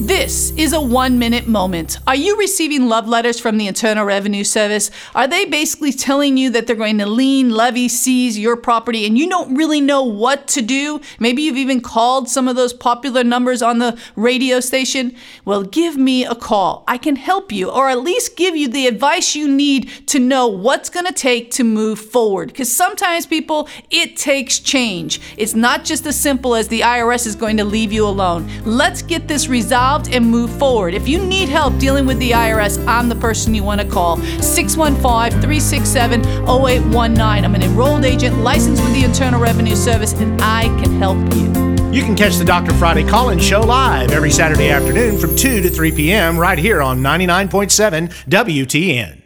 This is a one minute moment. Are you receiving love letters from the Internal Revenue Service? Are they basically telling you that they're going to lien, levy, seize your property and you don't really know what to do? Maybe you've even called some of those popular numbers on the radio station. Well, give me a call. I can help you or at least give you the advice you need to know what's going to take to move forward. Because sometimes, people, it takes change. It's not just as simple as the IRS is going to leave you alone. Let's get this resolved resolved and move forward. If you need help dealing with the IRS, I'm the person you want to call. 615 367 0819. I'm an enrolled agent licensed with the Internal Revenue Service, and I can help you. You can catch the Dr. Friday call in show live every Saturday afternoon from 2 to 3 p.m. right here on 99.7 WTN.